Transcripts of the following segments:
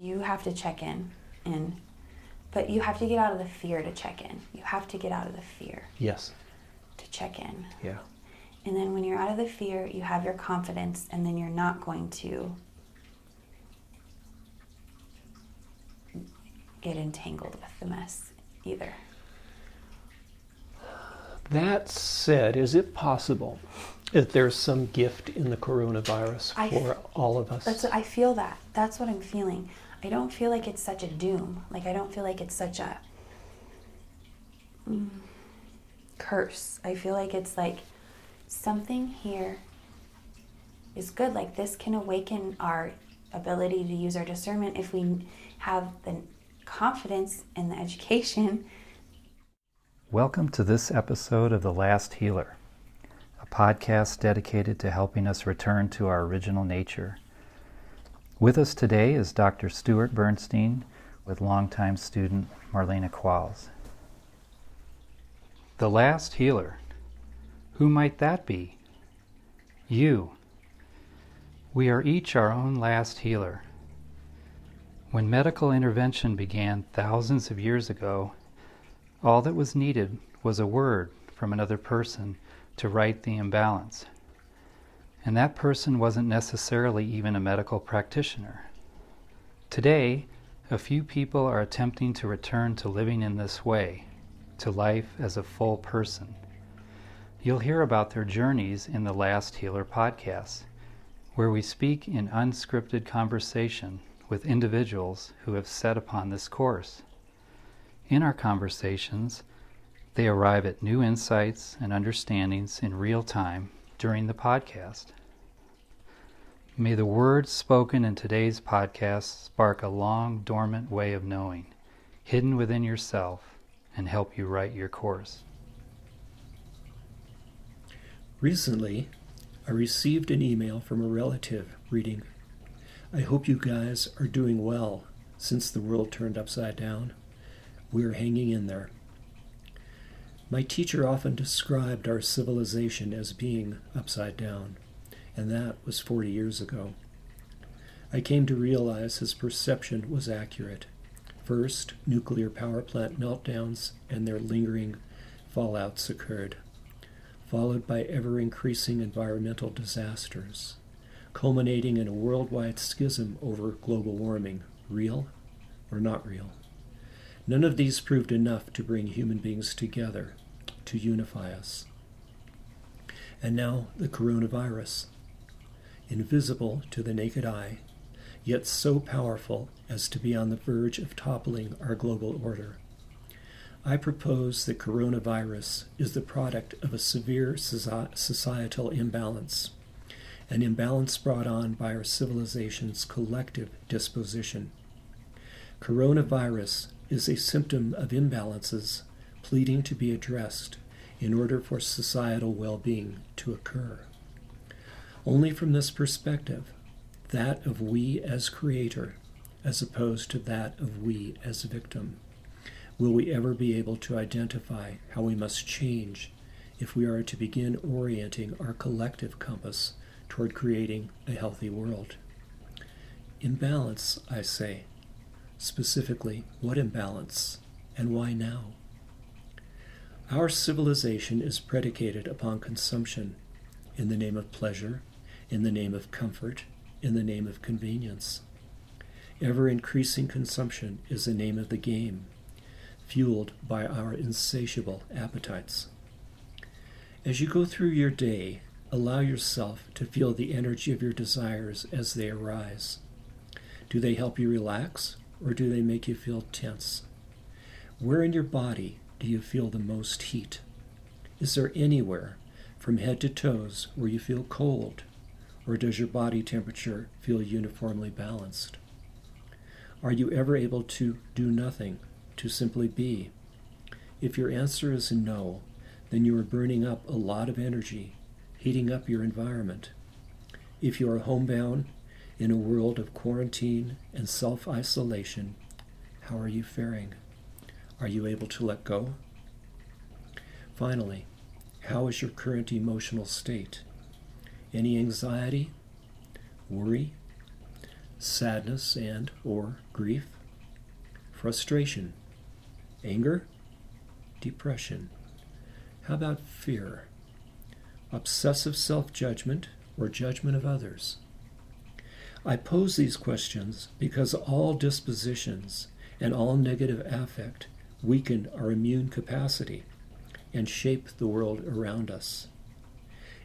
You have to check in and but you have to get out of the fear to check in. You have to get out of the fear Yes. to check in. Yeah. And then when you're out of the fear, you have your confidence and then you're not going to get entangled with the mess either. That said, is it possible that there's some gift in the coronavirus I- for all of us? That's what I feel that. That's what I'm feeling. I don't feel like it's such a doom. Like I don't feel like it's such a mm, curse. I feel like it's like something here is good. Like this can awaken our ability to use our discernment if we have the confidence and the education. Welcome to this episode of The Last Healer, a podcast dedicated to helping us return to our original nature. With us today is Dr. Stuart Bernstein with longtime student Marlana Qualls. The Last Healer. Who might that be? You. We are each our own last healer. When medical intervention began thousands of years ago, all that was needed was a word from another person to right the imbalance. And that person wasn't necessarily even a medical practitioner. Today, a few people are attempting to return to living in this way, to life as a full person. You'll hear about their journeys in the Last Healer podcast, where we speak in unscripted conversation with individuals who have set upon this course. In our conversations, they arrive at new insights and understandings in real time during the podcast. May the words spoken in today's podcast spark a long dormant way of knowing, hidden within yourself, and help you write your course. Recently, I received an email from a relative reading, I hope you guys are doing well since the world turned upside down. We're hanging in there. My teacher often described our civilization as being upside down, and that was 40 years ago. I came to realize his perception was accurate. First, nuclear power plant meltdowns and their lingering fallouts occurred, followed by ever increasing environmental disasters, culminating in a worldwide schism over global warming real or not real. None of these proved enough to bring human beings together, to unify us. And now the coronavirus, invisible to the naked eye, yet so powerful as to be on the verge of toppling our global order. I propose that coronavirus is the product of a severe societal imbalance, an imbalance brought on by our civilization's collective disposition. Coronavirus is a symptom of imbalances pleading to be addressed in order for societal well being to occur. Only from this perspective, that of we as creator, as opposed to that of we as victim, will we ever be able to identify how we must change if we are to begin orienting our collective compass toward creating a healthy world. Imbalance, I say. Specifically, what imbalance and why now? Our civilization is predicated upon consumption in the name of pleasure, in the name of comfort, in the name of convenience. Ever increasing consumption is the name of the game, fueled by our insatiable appetites. As you go through your day, allow yourself to feel the energy of your desires as they arise. Do they help you relax or do they make you feel tense? Where in your body do you feel the most heat? Is there anywhere from head to toes where you feel cold, or does your body temperature feel uniformly balanced? Are you ever able to do nothing, to simply be? If your answer is no, then you are burning up a lot of energy, heating up your environment. If you are homebound in a world of quarantine and self isolation, how are you faring? Are you able to let go? Finally, how is your current emotional state? Any anxiety? Worry? sadness and or grief, frustration, anger, depression. How about fear? Obsessive self-judgment or judgment of others? I pose these questions because all dispositions and all negative affect weaken our immune capacity and shape the world around us.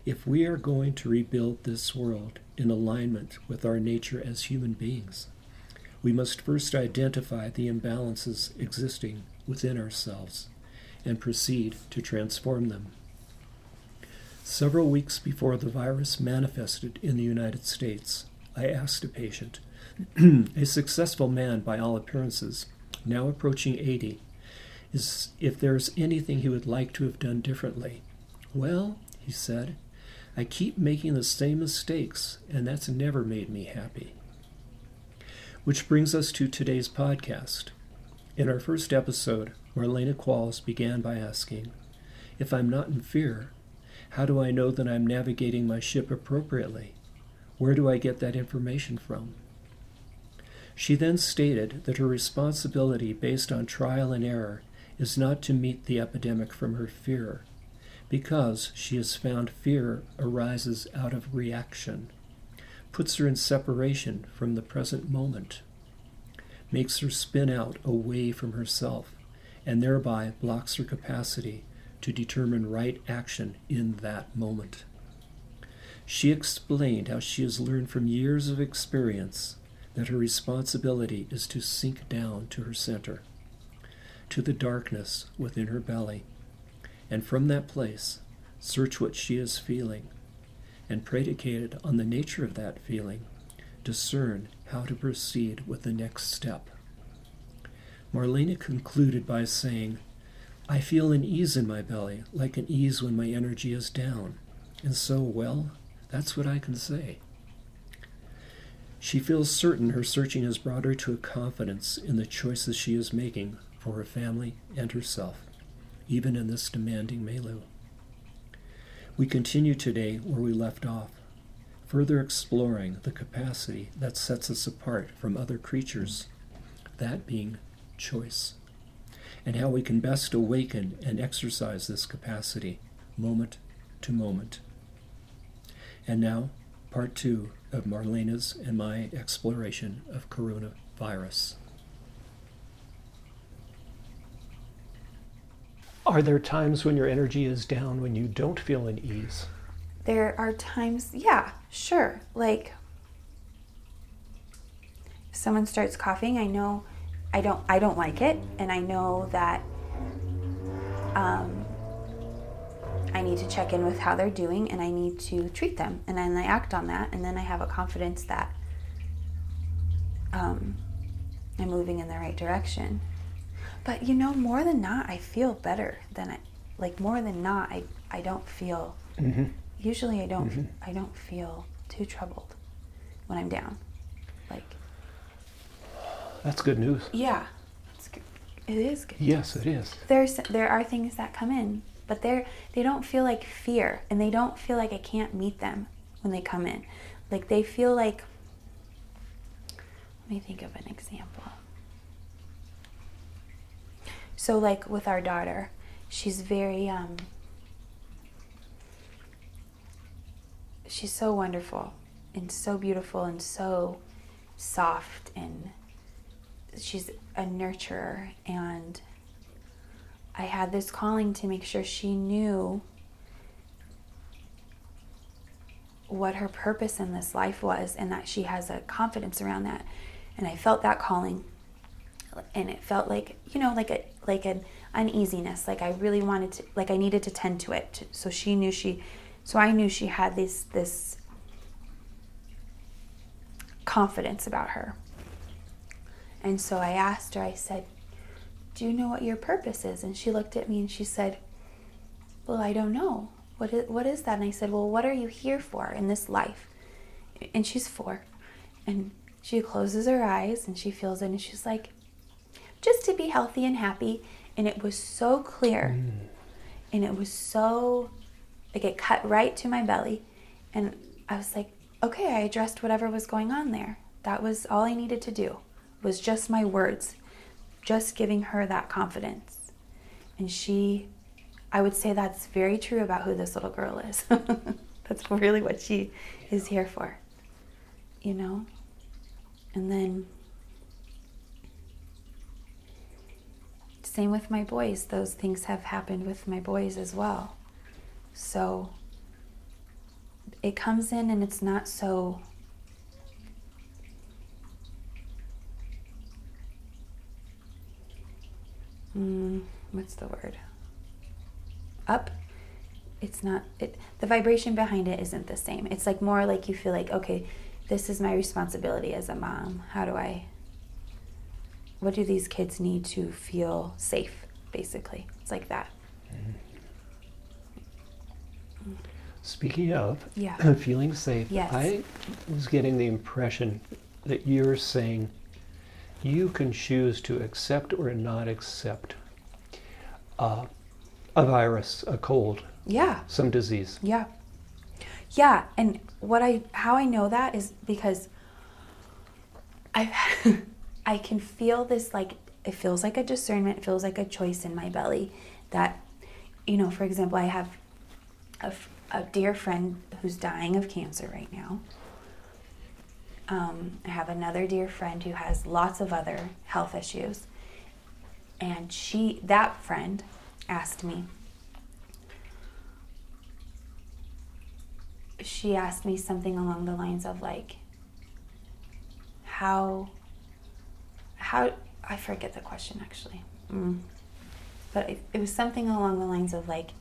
If we are going to rebuild this world in alignment with our nature as human beings, we must first identify the imbalances existing within ourselves and proceed to transform them. Several weeks before the virus manifested in the United States, I asked a patient, a successful man by all appearances, now approaching 80, is if there's anything he would like to have done differently. Well, he said, I keep making the same mistakes, and that's never made me happy. Which brings us to today's podcast. In our first episode, Marlana Qualls began by asking, If I'm not in fear, how do I know that I'm navigating my ship appropriately? Where do I get that information from? She then stated that her responsibility based on trial and error is not to meet the epidemic from her fear, because she has found fear arises out of reaction, puts her in separation from the present moment, makes her spin out away from herself, and thereby blocks her capacity to determine right action in that moment. She explained how she has learned from years of experience that her responsibility is to sink down to her center, to the darkness within her belly, and from that place search what she is feeling, and predicated on the nature of that feeling, discern how to proceed with the next step. Marlana concluded by saying, I feel an ease in my belly, like an ease when my energy is down. And so, well, that's what I can say. She feels certain her searching has brought her to a confidence in the choices she is making for her family and herself, even in this demanding milieu. We continue today where we left off, further exploring the capacity that sets us apart from other creatures, that being choice, and how we can best awaken and exercise this capacity moment to moment. And now, part two of Marlana's and my exploration of coronavirus. Are there times when your energy is down when you don't feel an ease? There are times, yeah, sure. Like, if someone starts coughing, I know I don't I don't like it, and I know that um, I need to check in with how they're doing, and I need to treat them, and then I act on that, and then I have a confidence that um, I'm moving in the right direction. But you know, more than not, I feel better than I like. More than not, I I don't feel. Mm-hmm. Usually, I don't I don't feel too troubled when I'm down. Like That's good news. yeah, it's good. It is good. Yes, it is. There's there are things that come in, but they're they don't feel like fear, and they don't feel like I can't meet them when they come in. Like they feel like. Let me think of an example. So, like with our daughter, she's very um. She's so wonderful and so beautiful and so soft and she's a nurturer and I had this calling to make sure she knew what her purpose in this life was and that she has a confidence around that. And I felt that calling and it felt like, you know, like a like an uneasiness, like I really wanted to like I needed to tend to it. So she knew she so I knew she had this this confidence about her. And so I asked her, I said, do you know what your purpose is? And she looked at me and she said, Well, I don't know. What is, what is that? And I said, Well, what are you here for in this life? And she's four. And she closes her eyes and she feels it and she's like, Just to be healthy and happy. And it was so clear. Mm. And it was so, like, it cut right to my belly. And I was like, Okay, I addressed whatever was going on there. That was all I needed to do. Was just my words, just giving her that confidence. And she I would say that's very true about who this little girl is. that's really what she is here for. You know? And then same with my boys. Those things have happened with my boys as well. So it comes in and it's not so mm, what's the word up it's not it the vibration behind it isn't the same it's like more like you feel like okay this is my responsibility as a mom how do i what do these kids need to feel safe basically it's like that Speaking of Yeah. feeling safe, Yes. I was getting the impression that you're saying you can choose to accept or not accept uh, a virus, a cold, yeah some disease. Yeah. Yeah, and what I how I know that is because I I can feel this like it feels like a discernment, feels like a choice in my belly that you know, for example, I have a, a dear friend who's dying of cancer right now. Um, I have another dear friend who has lots of other health issues. And she, that friend, asked me, she asked me something along the lines of like how how i forget the question actually. Mm. but it, it was something along the lines of like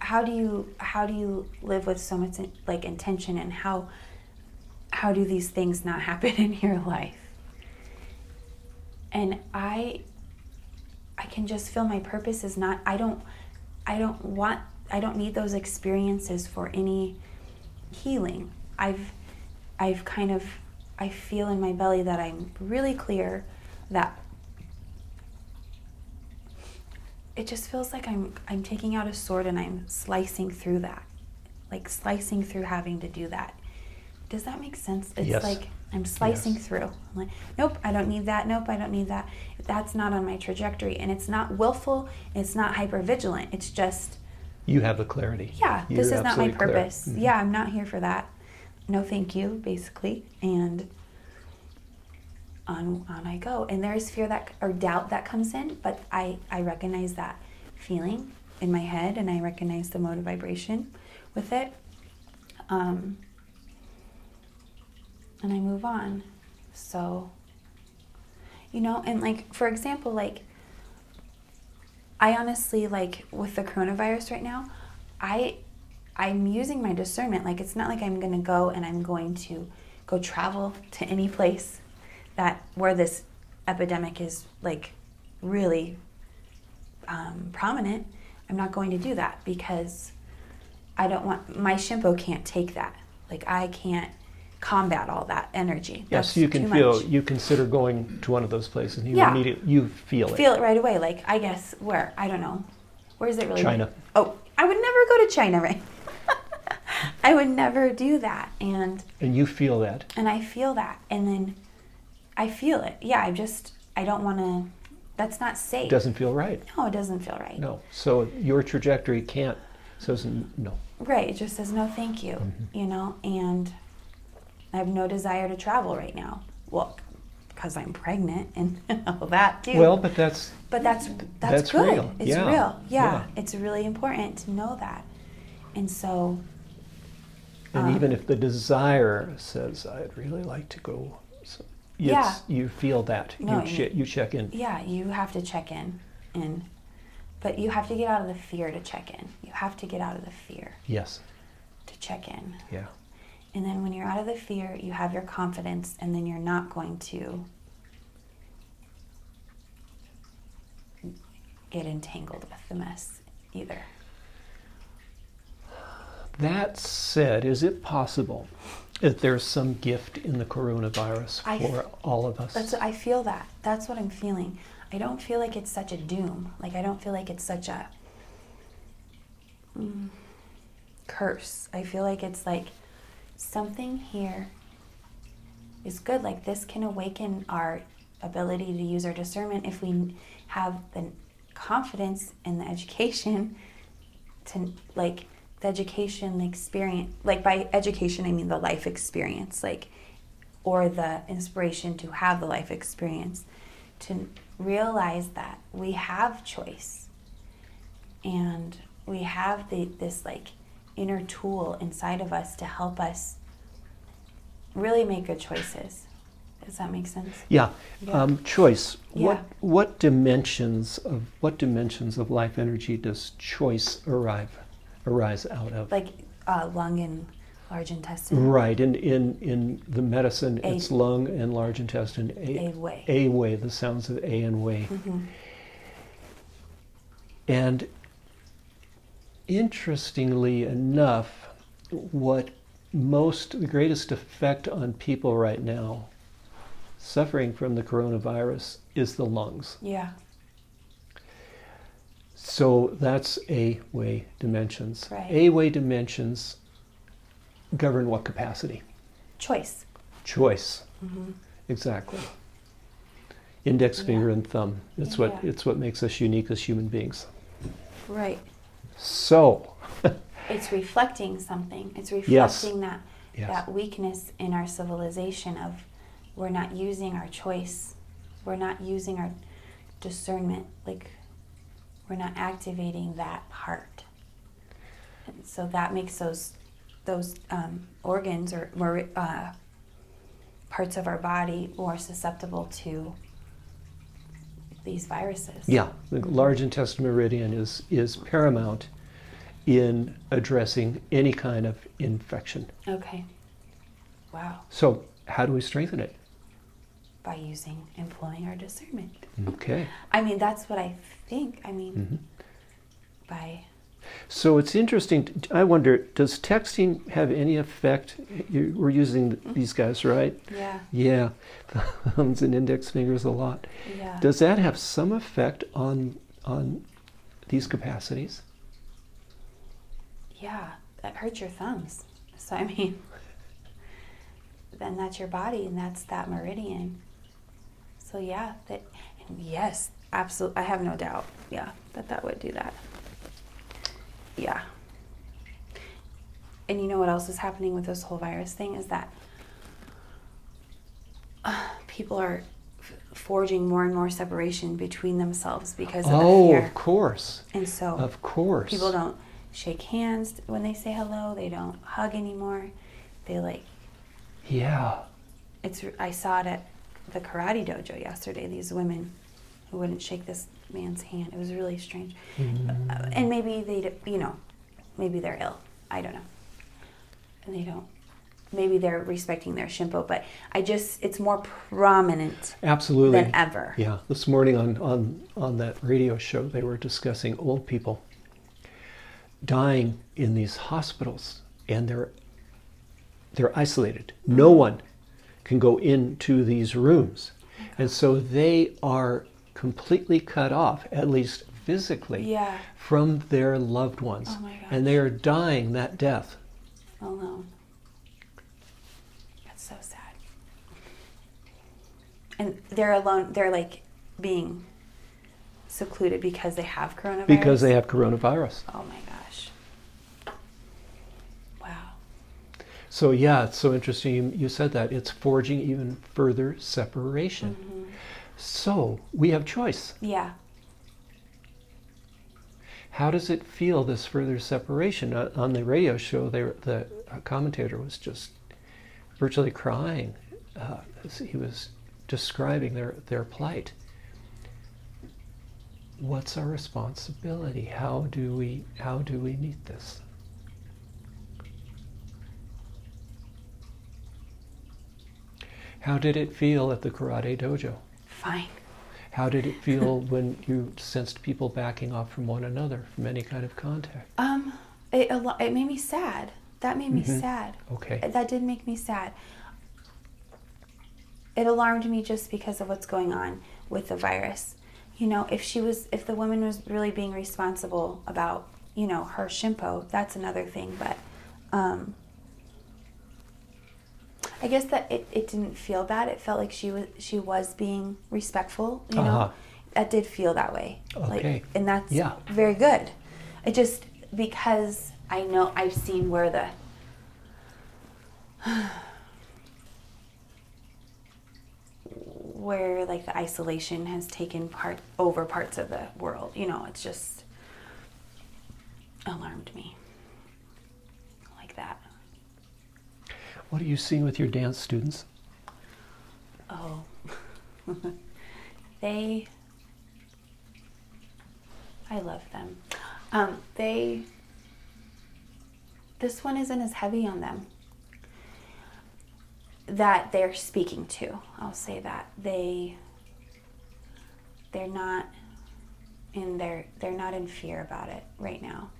how do you how do you live with so much like intention and how how do these things not happen in your life? And i i can just feel my purpose is not i don't i don't want i don't need those experiences for any healing. I've i've kind of i feel in my belly that i'm really clear that it just feels like i'm i'm taking out a sword and i'm slicing through that like slicing through having to do that does that make sense it's Yes. like i'm slicing Yes. through I'm like nope i don't need that nope i don't need that that's not on my trajectory and it's not willful it's not hyper vigilant it's just You have the clarity. yeah You're this is not my purpose Mhm. yeah i'm not here for that no thank you basically. And on on i go. And there's fear that or doubt that comes in but i i recognize that feeling in my head and i recognize the mode of vibration with it. Um and i move on. So you know and like for example like I honestly like with the coronavirus right now, I I'm using my discernment. Like it's not like I'm gonna go and I'm going to go travel to any place that where this epidemic is like really um, prominent. I'm not going to do that because I don't want my Shimpo can't take that. Like I can't combat all that energy. Yes, That's you can feel. much. You consider going to one of those places, and you Yeah. immediately you feel it. feel it right away. Like I guess where I don't know, where is it really? China. Oh, I would never go to China, right? I would never do that, and and you feel that. and I feel that, and then I feel it. Yeah, I just I don't want to. That's not safe. It doesn't feel right. no, it doesn't feel right. No. So your trajectory can't. Says no. Right. It just says no, thank you. Mm-hmm. You know, and I have no desire to travel right now. Well, because I'm pregnant and all that too. Well, but that's But that's that's, That's good. real. It's Yeah. real. Yeah. Yeah. It's really important to know that. And so and Um, even if the desire says I'd really like to go, so Yeah. you feel that. No, you, you- che- you check in. yeah, you have to check in and but you have to get out of the fear to check in. You have to get out of the fear Yes. to check in. Yeah. And then when you're out of the fear, you have your confidence and then you're not going to get entangled with the mess either. That said, is it possible that there's some gift in the coronavirus I- for all of us? That's I feel that. That's what I'm feeling. I don't feel like it's such a doom. Like I don't feel like it's such a mm, curse. I feel like it's like something here is good. Like this can awaken our ability to use our discernment if we have the confidence and the education to like the education the experience like by education i mean the life experience like or the inspiration to have the life experience to realize that we have choice and we have the, this like inner tool inside of us to help us really make good choices does that make sense Yeah. Yeah. Um, choice. What Yeah. what dimensions of what dimensions of life energy does choice arrive arise out of? like uh, lung and large intestine right. In in in the medicine, A- it's lung and large intestine. a way A way. The sounds of A and way. Mhm. And interestingly enough, what most, the greatest effect on people right now suffering from the coronavirus is the lungs. yeah So that's A way dimensions. Right. A way dimensions govern what capacity? choice Choice. hmm Exactly. Index Yeah. finger and thumb. It's what it's what makes us unique as human beings. right So, it's reflecting something it's reflecting Yes. that yes. that weakness in our civilization of we're not using our choice we're not using our discernment like we're not activating that part and so that makes those those um, organs or more uh, parts of our body more susceptible to these viruses Yeah, the large intestine meridian is, is paramount in addressing any kind of infection. okay wow So, how do we strengthen it? By using employing our discernment Okay. i mean that's what i think i mean hmm by So it's interesting. I wonder, does texting have any effect? You, we're using these guys, right? yeah Yeah, thumbs and index fingers a lot. yeah Does that have some effect on on these capacities? yeah that hurts your thumbs so i mean then that's your body and that's that meridian so yeah that yes absolutely i have no doubt yeah that that would do that yeah and you know what else is happening with this whole virus thing is that uh, people are f- forging more and more separation between themselves because of the Oh, fear of course, and so of course. People don't shake hands when they say hello. They don't hug anymore. They like Yeah. it's. I saw it at the karate dojo yesterday. These women who wouldn't shake this man's hand. It was really strange. Uh, and maybe they, you know, maybe they're ill. I don't know. And they don't. Maybe they're respecting their shimpo, but I just it's more prominent Absolutely. than ever. Yeah, this morning on, on, on that radio show, they were discussing old people dying in these hospitals, and they're they're isolated. No one can go into these rooms, and so they are completely cut off, at least physically, Yeah, from their loved ones, Oh my and they are dying that death. Oh, alone. That's so sad. And they're alone. They're like being secluded because they have coronavirus. Because they have coronavirus. Oh my gosh. Wow. So yeah, it's so interesting. You, you said that it's forging even further separation. Mhm. So we have choice. Yeah. How does it feel this further separation? Uh, on the radio show, they were, the uh, commentator was just virtually crying uh, as he was describing their their plight. What's our responsibility? How do we how do we meet this? How did it feel at the karate dojo? Fine. How did it feel when you sensed people backing off from one another from any kind of contact? Um, it it made me sad. That made me Mhm. sad. Okay. That did make me sad. It alarmed me just because of what's going on with the virus. You know, if she was, if the woman was really being responsible about, you know, her shimpo, that's another thing. But, um, I guess that it, it didn't feel bad. It felt like she was she was being respectful. You know, Uh-huh. that did feel that way. Okay. Like, and that's Yeah. very good. It just because I know I've seen where the where like the isolation has taken part over parts of the world. You know, it's just alarmed me like that. What are you seeing with your dance students? Oh, they. I love them. Um, they. This one isn't as heavy on them. That they're speaking to. I'll say that they. They're not. In their, they're not in fear about it right now.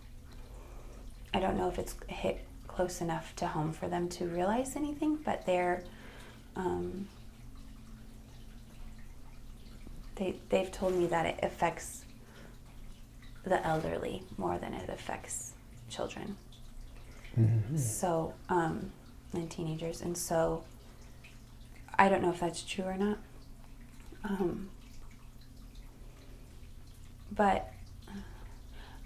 I don't know if it's hit close enough to home for them to realize anything, but they're. Um, they they've told me that it affects the elderly more than it affects children. So um, and teenagers, and so I don't know if that's true or not. Um, but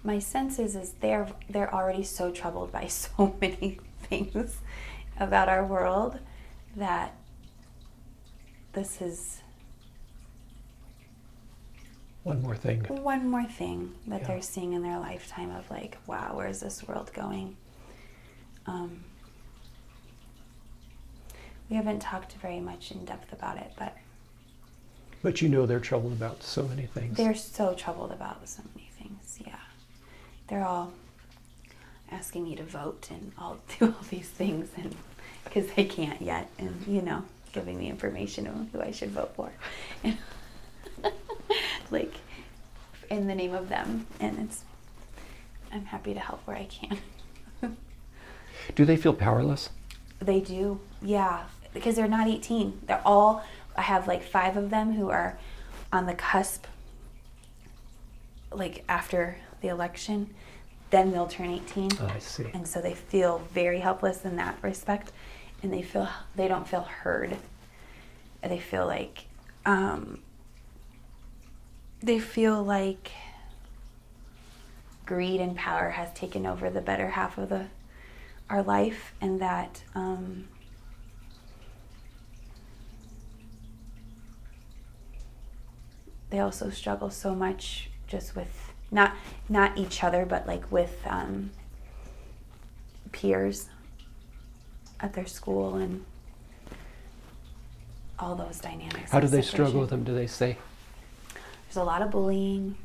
my sense is is they're they're already so troubled by so many things about our world that this is One more thing. one more thing that Yeah. they're seeing in their lifetime of like, wow, where's this world going? Um, we haven't talked very much in depth about it, but But you know they're troubled about so many things. they're so troubled about so many things. Yeah, they're all asking me to vote and I'll do all these things, and because they can't yet, and you know, giving me information on who I should vote for, and like in the name of them, and it's. I'm happy to help where I can. Do they feel powerless? They do, yeah, because they're not 18. They're all, I have like five of them who are on the cusp, like after the election, then they'll turn 18. Oh, I see. And so they feel very helpless in that respect, and they feel, they don't feel heard. They feel like, um, they feel like greed and power has taken over the better half of the our life and that um, they also struggle so much just with not not each other but like with um, peers at their school and all those dynamics How do they struggle with them? Do they say, there's a lot of bullying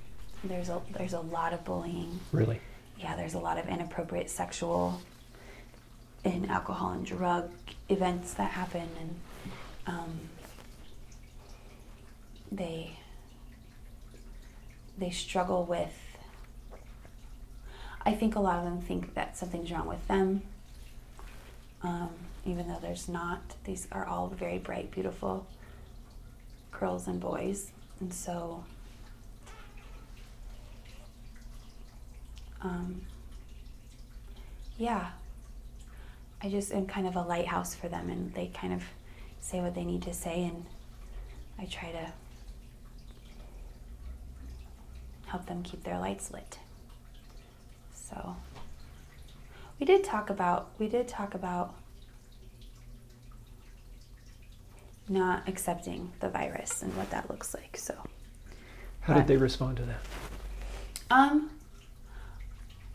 there's a there's a lot of bullying really? yeah, there's a lot of inappropriate sexual and alcohol and drug events that happen, and um, they they struggle with. I think a lot of them think that something's wrong with them, um, even though there's not. These are all very bright, beautiful girls and boys, and so. um, yeah, I just am kind of a lighthouse for them, and they kind of say what they need to say, and I try to help them keep their lights lit. So we did talk about we did talk about not accepting the virus and what that looks like. So How Right. did they respond to that? Um,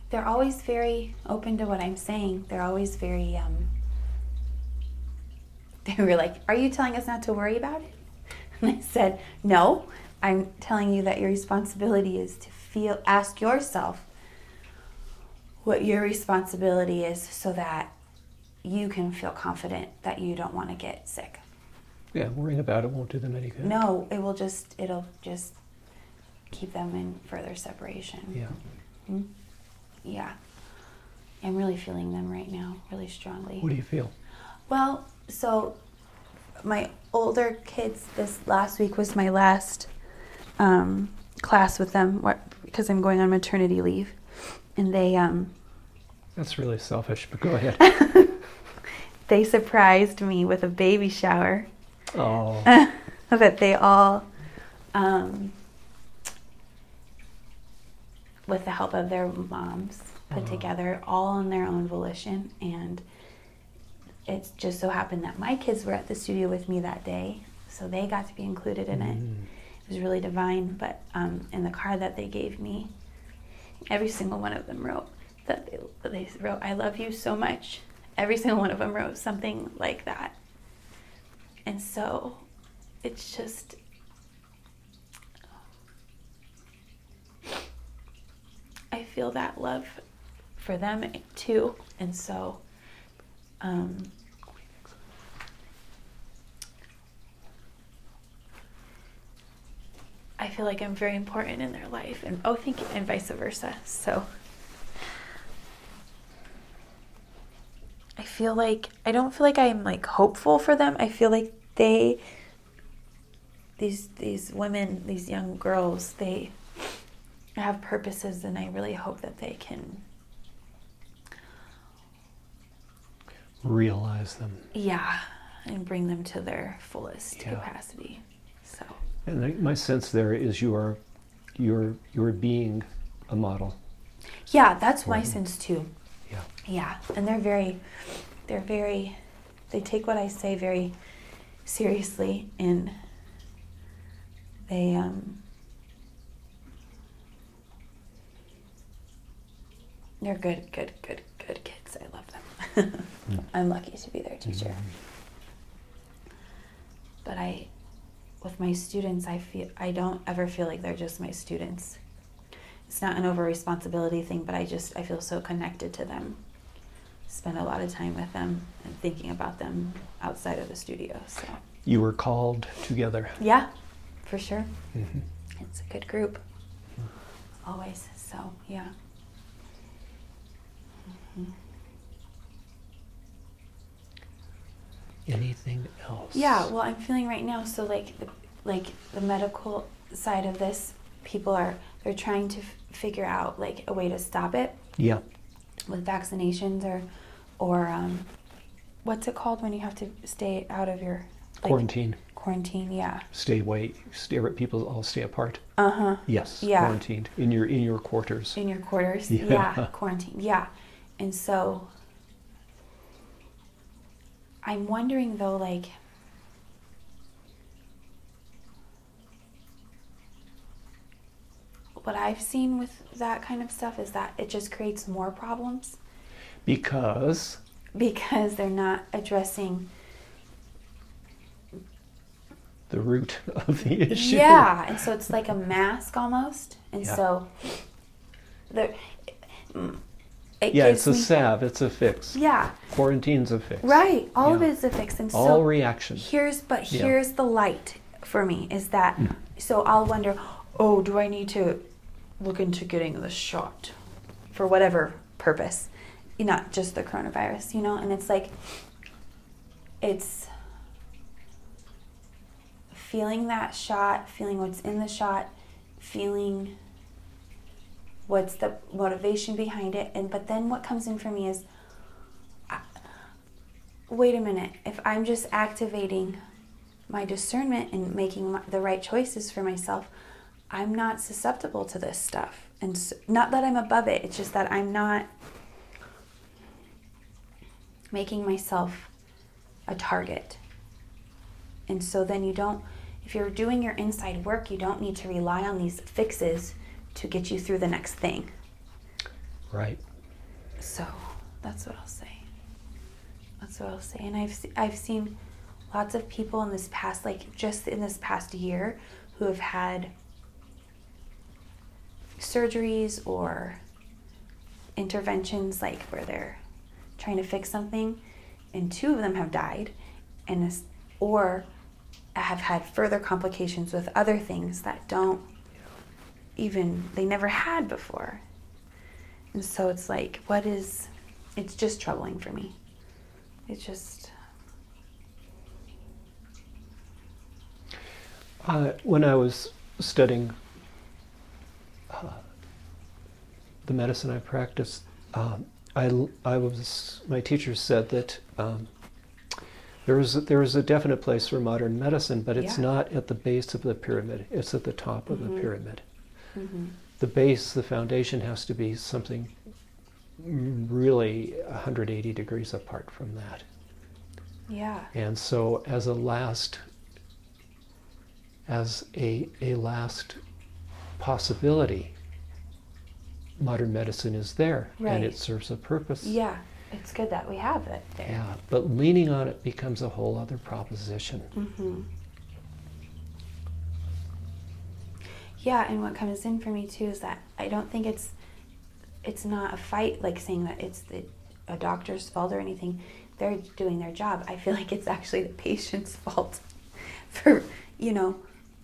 they're always very open to what I'm saying. They're always very, um, they were like, Are you telling us not to worry about it? And I said, No, I'm telling you that your responsibility is to feel, ask yourself what your responsibility is so that you can feel confident that you don't want to get sick. Yeah, worrying about it won't do them any good. No, it will just, it'll just keep them in further separation. Yeah. Mm. Yeah. I'm really feeling them right now, really strongly. What do you feel? Well, so my older kids, this last week was my last um, class with them what, because I'm going on maternity leave. And they, um, That's really selfish, but go ahead. they surprised me with a baby shower Oh, that they all, um, with the help of their moms, put Uh-huh. together all on their own volition. And it just so happened that my kids were at the studio with me that day, so they got to be included in it. Mm. It was really divine. But um, in the card that they gave me, every single one of them wrote that they, that they wrote, "I love you so much." Every single one of them wrote something like that. And so it's just I feel that love for them too. And so um I feel like I'm very important in their life and oh thank you and vice versa. So I feel like I don't feel like I'm like hopeful for them. I feel like they these these women, these young girls, they have purposes and I really hope that they can realize them. yeah, and bring them to their fullest Yeah. capacity. So And I- my sense there is you are, you're, you're being a model. yeah, that's my Mhm. sense too. Yeah. Yeah, and they're very, they're very, they take what I say very seriously, and they um, they're good, good, good, good kids. I love them. I'm lucky to be their teacher. But I, with my students, I feel I don't ever feel like they're just my students it's not an over responsibility thing, but I just I feel so connected to them. Spend a lot of time with them and thinking about them outside of the studio. So You were called together. yeah, for sure, Mhm. it's a good group. Always. So yeah. Mhm. Anything else? Yeah. Well, I'm feeling right now. So like the like the medical side of this, people are they're trying to f- figure out like a way to stop it. Yeah. with vaccinations or or um, what's it called when you have to stay out of your like, Quarantine. quarantine yeah Stay away. Stay. People all stay apart. uh-huh Yes. Yeah. Quarantined in your in your quarters. in your quarters Yeah. yeah. quarantine yeah and so i'm wondering though like what i've seen with that kind of stuff is that it just creates more problems Because because they're not addressing the root of the issue. Yeah, and so it's like a mask almost, and Yeah. so there. It Yeah, it's a me, salve. It's a fix. Yeah, Quarantine's a fix. right. All of it is a fix, and All so reactions. here's but Yeah. here's the light for me is that Mm. so I'll wonder, oh, do I need to look into getting the shot for whatever purpose, not just the coronavirus, you know? And it's like, it's feeling that shot, feeling what's in the shot, feeling what's the motivation behind it, and but then what comes in for me is wait a minute, if I'm just activating my discernment and making my, the right choices for myself, I'm not susceptible to this stuff. And s not that I'm above it, it's just that I'm not making myself a target. And so then you don't, if you're doing your inside work, you don't need to rely on these fixes to get you through the next thing. Right. So that's what I'll say. That's what I'll say. And I've se- I've seen lots of people in this past, like just in this past year, who have had surgeries or interventions, like where they're trying to fix something, and two of them have died, and this, or have had further complications with other things that don't even they never had before. And so it's like, what is, it's just troubling for me. It's just, Uh, when I was studying uh, the medicine I practiced, um, I, I was my teacher said that um, There is a, there is a definite place for modern medicine, but it's Yeah. not at the base of the pyramid. It's at the top of Mhm. the pyramid. Hmm The base, the foundation has to be something really 180 degrees apart from that. Yeah. And so as a last as a, a last possibility, modern medicine is there and it serves a purpose. Yeah. It's good that we have it there. Yeah, but leaning on it becomes a whole other proposition. hmm Yeah, and what comes in for me too is that I don't think it's it's not a fight like saying that it's the, a doctor's fault or anything. They're doing their job. I feel like it's actually the patient's fault for you know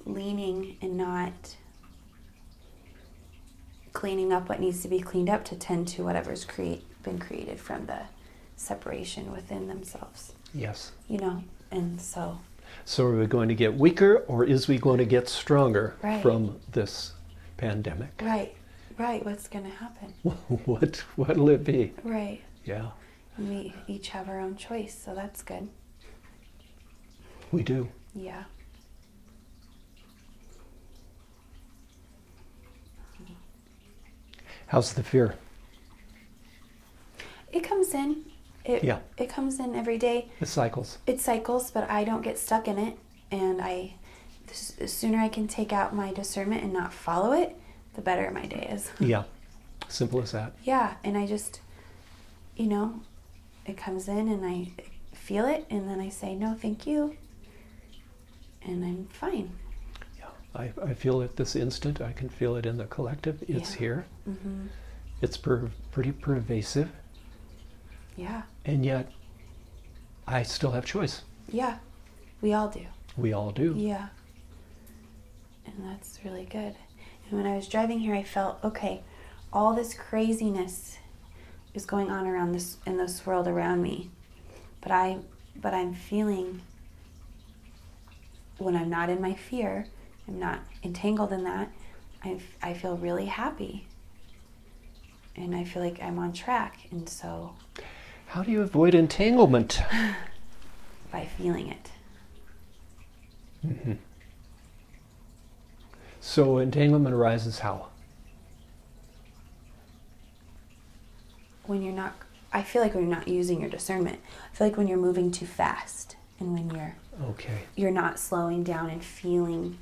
leaning and not cleaning up what needs to be cleaned up to tend to whatever's create been created from the separation within themselves. Yes. You know, and so So are we going to get weaker or is we going to get stronger Right. from this pandemic? Right, right. What's going to happen? what what'll it be? Right. Yeah, And we each have our own choice, so that's good. we do. Yeah. How's the fear? It comes in. It, Yeah. It comes in every day. It cycles. It cycles, but I don't get stuck in it. And I, the sooner I can take out my discernment and not follow it, the better my day is. Yeah. Simple as that. Yeah, and I just, you know, it comes in and I feel it, and then I say, no, thank you. And I'm fine. Yeah. I, I feel it this instant. I can feel it in the collective. It's Yeah. here. hmm It's per, pretty pervasive. Yeah, And yet, I still have choice. yeah. We all do. We all do. Yeah. And that's really good. And when I was driving here, I felt okay. All this craziness is going on around this in this world around me, but I, but I'm feeling when I'm not in my fear, I'm not entangled in that. I I feel really happy, and I feel like I'm on track. And so How do you avoid entanglement? by feeling it, Mhm. So entanglement arises how? when you're not i feel like when you're not using your discernment i feel like when you're moving too fast and when you're Okay. you're not slowing down and feeling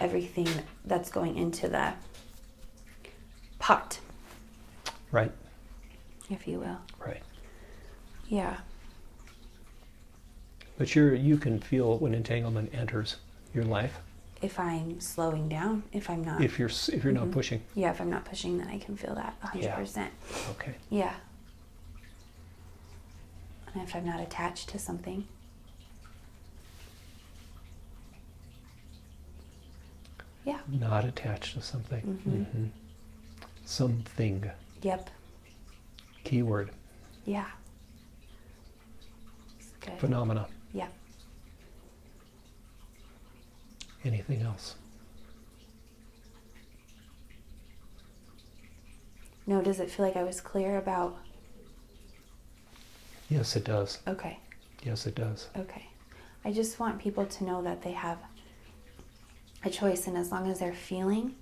everything that's going into the pot Right. If you will Right. yeah But you're you can feel when entanglement enters your life if i'm slowing down if i'm not if you're if you're not Mhm. pushing. yeah if i'm not pushing then i can feel that 100% Okay. yeah and if i'm not attached to something yeah Not attached to something. Mhm. Mhm. Something. yep Keyword. yeah good Phenomena. yeah Anything else? no does it feel like i was clear about Yes, it does. okay Yes, it does. Okay. I just want people to know that they have a choice, and as long as they're feeling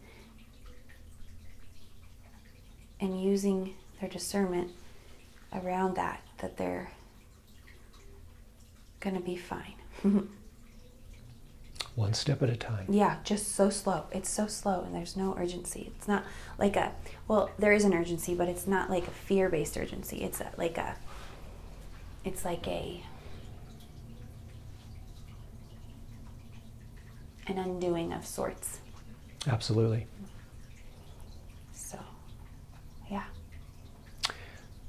and using their discernment around that, that they're going to be fine. One step at a time. yeah, just so slow. It's so slow, and there's no urgency. It's not like a, well, there is an urgency, but it's not like a fear based urgency. It's a, like a, it's like a, an undoing of sorts. Absolutely. So, yeah.